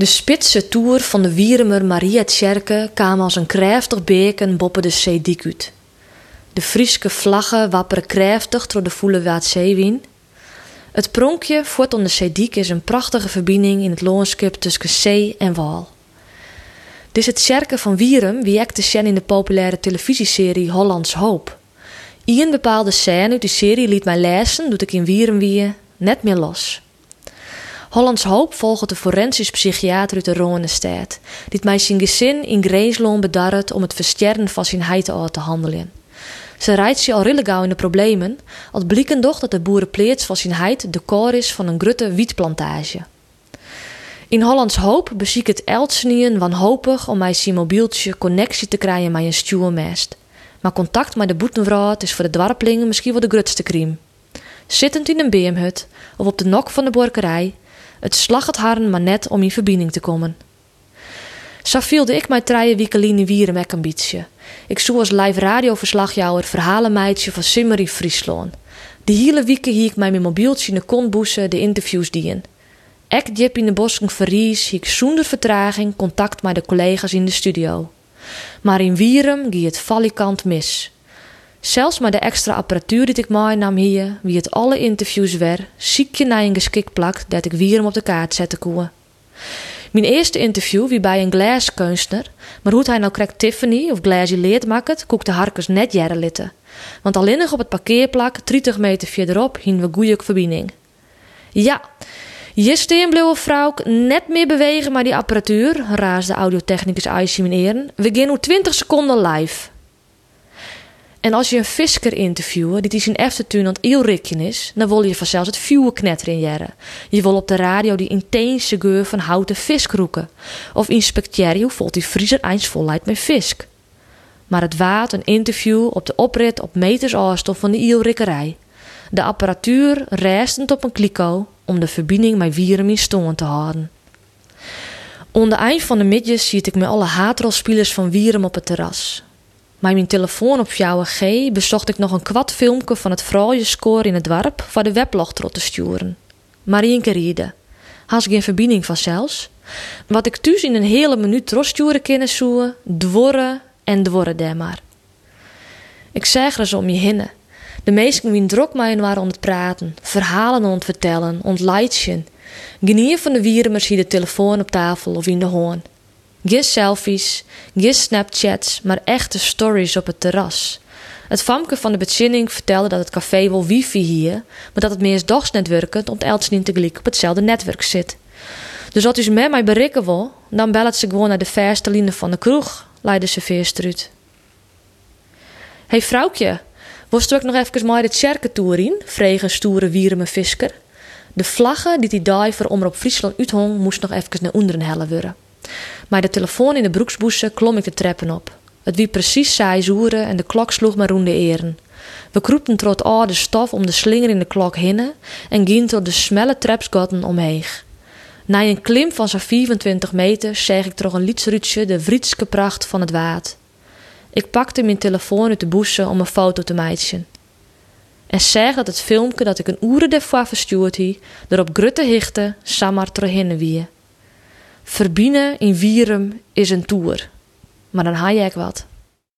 De spitse toer van de Wieremer Maria Tjerke kwam als een krachtig beken boppen de uit. De Frieske vlaggen wapperen krachtig door de voele zeewien. Het pronkje voort onder de zeediek is een prachtige verbinding in het landschap tussen zee en wal. Dit is het Tjerke van Wierum wie ik te in de populaire televisieserie Hollands Hoop. Ien bepaalde scène uit die serie liet mij lezen, doet ik in Wierum wie net meer los. Hollands Hoop volgt de forensisch psychiater uit de Ronestad, die mij zijn gezin in Greensloon bedarret om het versterren van zijn heid te handelen. Ze rijdt zich al rille gauw in de problemen, als blikken doch dat de boerenpleets van zijn heid de koor is van een grutte wietplantage. In Hollands Hoop beziek het Eltsnien wanhopig om mij zijn mobieltje connectie te krijgen met een stuurmest. Maar contact met de boetenvrouw is voor de dwarplingen misschien wel de grutste kriem. Zittend in een beemhut of op de nok van de borkerij, het slag het harren maar net om in verbinding te komen. Zo vielde ik mij treien wiekeline wieren met een. Ik zoek als live radioverslagjouwer verhalenmeidje van Simmery Friesland. De hele weken hier ik mij mijn mobieltje in de kontboesen de interviews dien. Ik diep in de bosken verries, ik zonder vertraging contact met de collega's in de studio. Maar in Wierum ging het valikant mis. Zelfs met de extra apparatuur die ik nam hier, wie het alle interviews weer, ziekje naar een geschikt plak dat ik Wierum op de kaart zette koe. Mijn eerste interview wie bij een glaskunstner, maar hoe hij nou krijgt Tiffany of glaasje leert maakt, koek de harkers net jaren litten. Want alleen op het parkeerplak, 30 meter verderop, hien we goeie verbinding. Ja, je steenblauwe vrouw net meer bewegen maar die apparatuur, raasde audiotechnicus Aisje meneer. We gaan nu 20 seconden live. En als je een visker interviewen die zijn eftertuin aan is, dan wil je vanzelfs het vuwe knetter in jaren. Je wil op de radio die intense geur van houten visk roeken. Of inspecteer je hoe voelt die vriezer eens volheid met visk. Maar het waard een interview op de oprit op meters afstand van de eelrikkerij. De apparatuur restend op een kliko om de verbinding met Wierum in stand te houden. Onder eind van de midjes zie ik met alle haatrolspelers van Wierum op het terras. Met mijn telefoon op jouw G bezocht ik nog een kwad filmpje van het score in het dorp voor de weblog te sturen. Marienke Riede. Had geen verbinding van zelfs. Wat ik thuis in een hele minuut troststuren kunnen zoeken, dworren en dworren daar maar. Ik zeg er eens om je hinnen. De meesten wie drok mij waren om het praten, verhalen om het vertellen, ontleidjen. Genier van de wiermers hier de telefoon op tafel of in de hoorn. Geen selfies, geen Snapchats, maar echte stories op het terras. Het famke van de bezinning vertelde dat het café wel wifi hier, maar dat het meest dogs netwerkend om els niet tegelijk op hetzelfde netwerk zit. Dus als u met mij berikken wil, dan belt ze gewoon naar de verste line van de kroeg, leidde ze veerstruut. Hey vrouwtje, Wost ook nog even maar de Tjerkentoer in? vreeg een stoere wierme visker. De vlaggen die die dag voor Omroep Friesland uithong, moest nog even naar onderen hellen worden. Maar de telefoon in de broeksboesen klom ik de treppen op. Het wie precies saai zoeren en de klok sloeg maar roende eren. We kroepten trot oude stof om de slinger in de klok hinnen en gingen tot de smelle trapsgotten omheeg. Na een klim van zo'n 25 meter zeg ik toch een lietsruutje de Vrietske pracht van het waad. Ik pakte mijn telefoon uit de boezen om een foto te maken. En zeg dat het filmpje dat ik een uren daarvoor verstuurd had, er op grutte hichte samar terhinnen wie. Verbienen in Wierum is een toer. Maar dan haal je wat.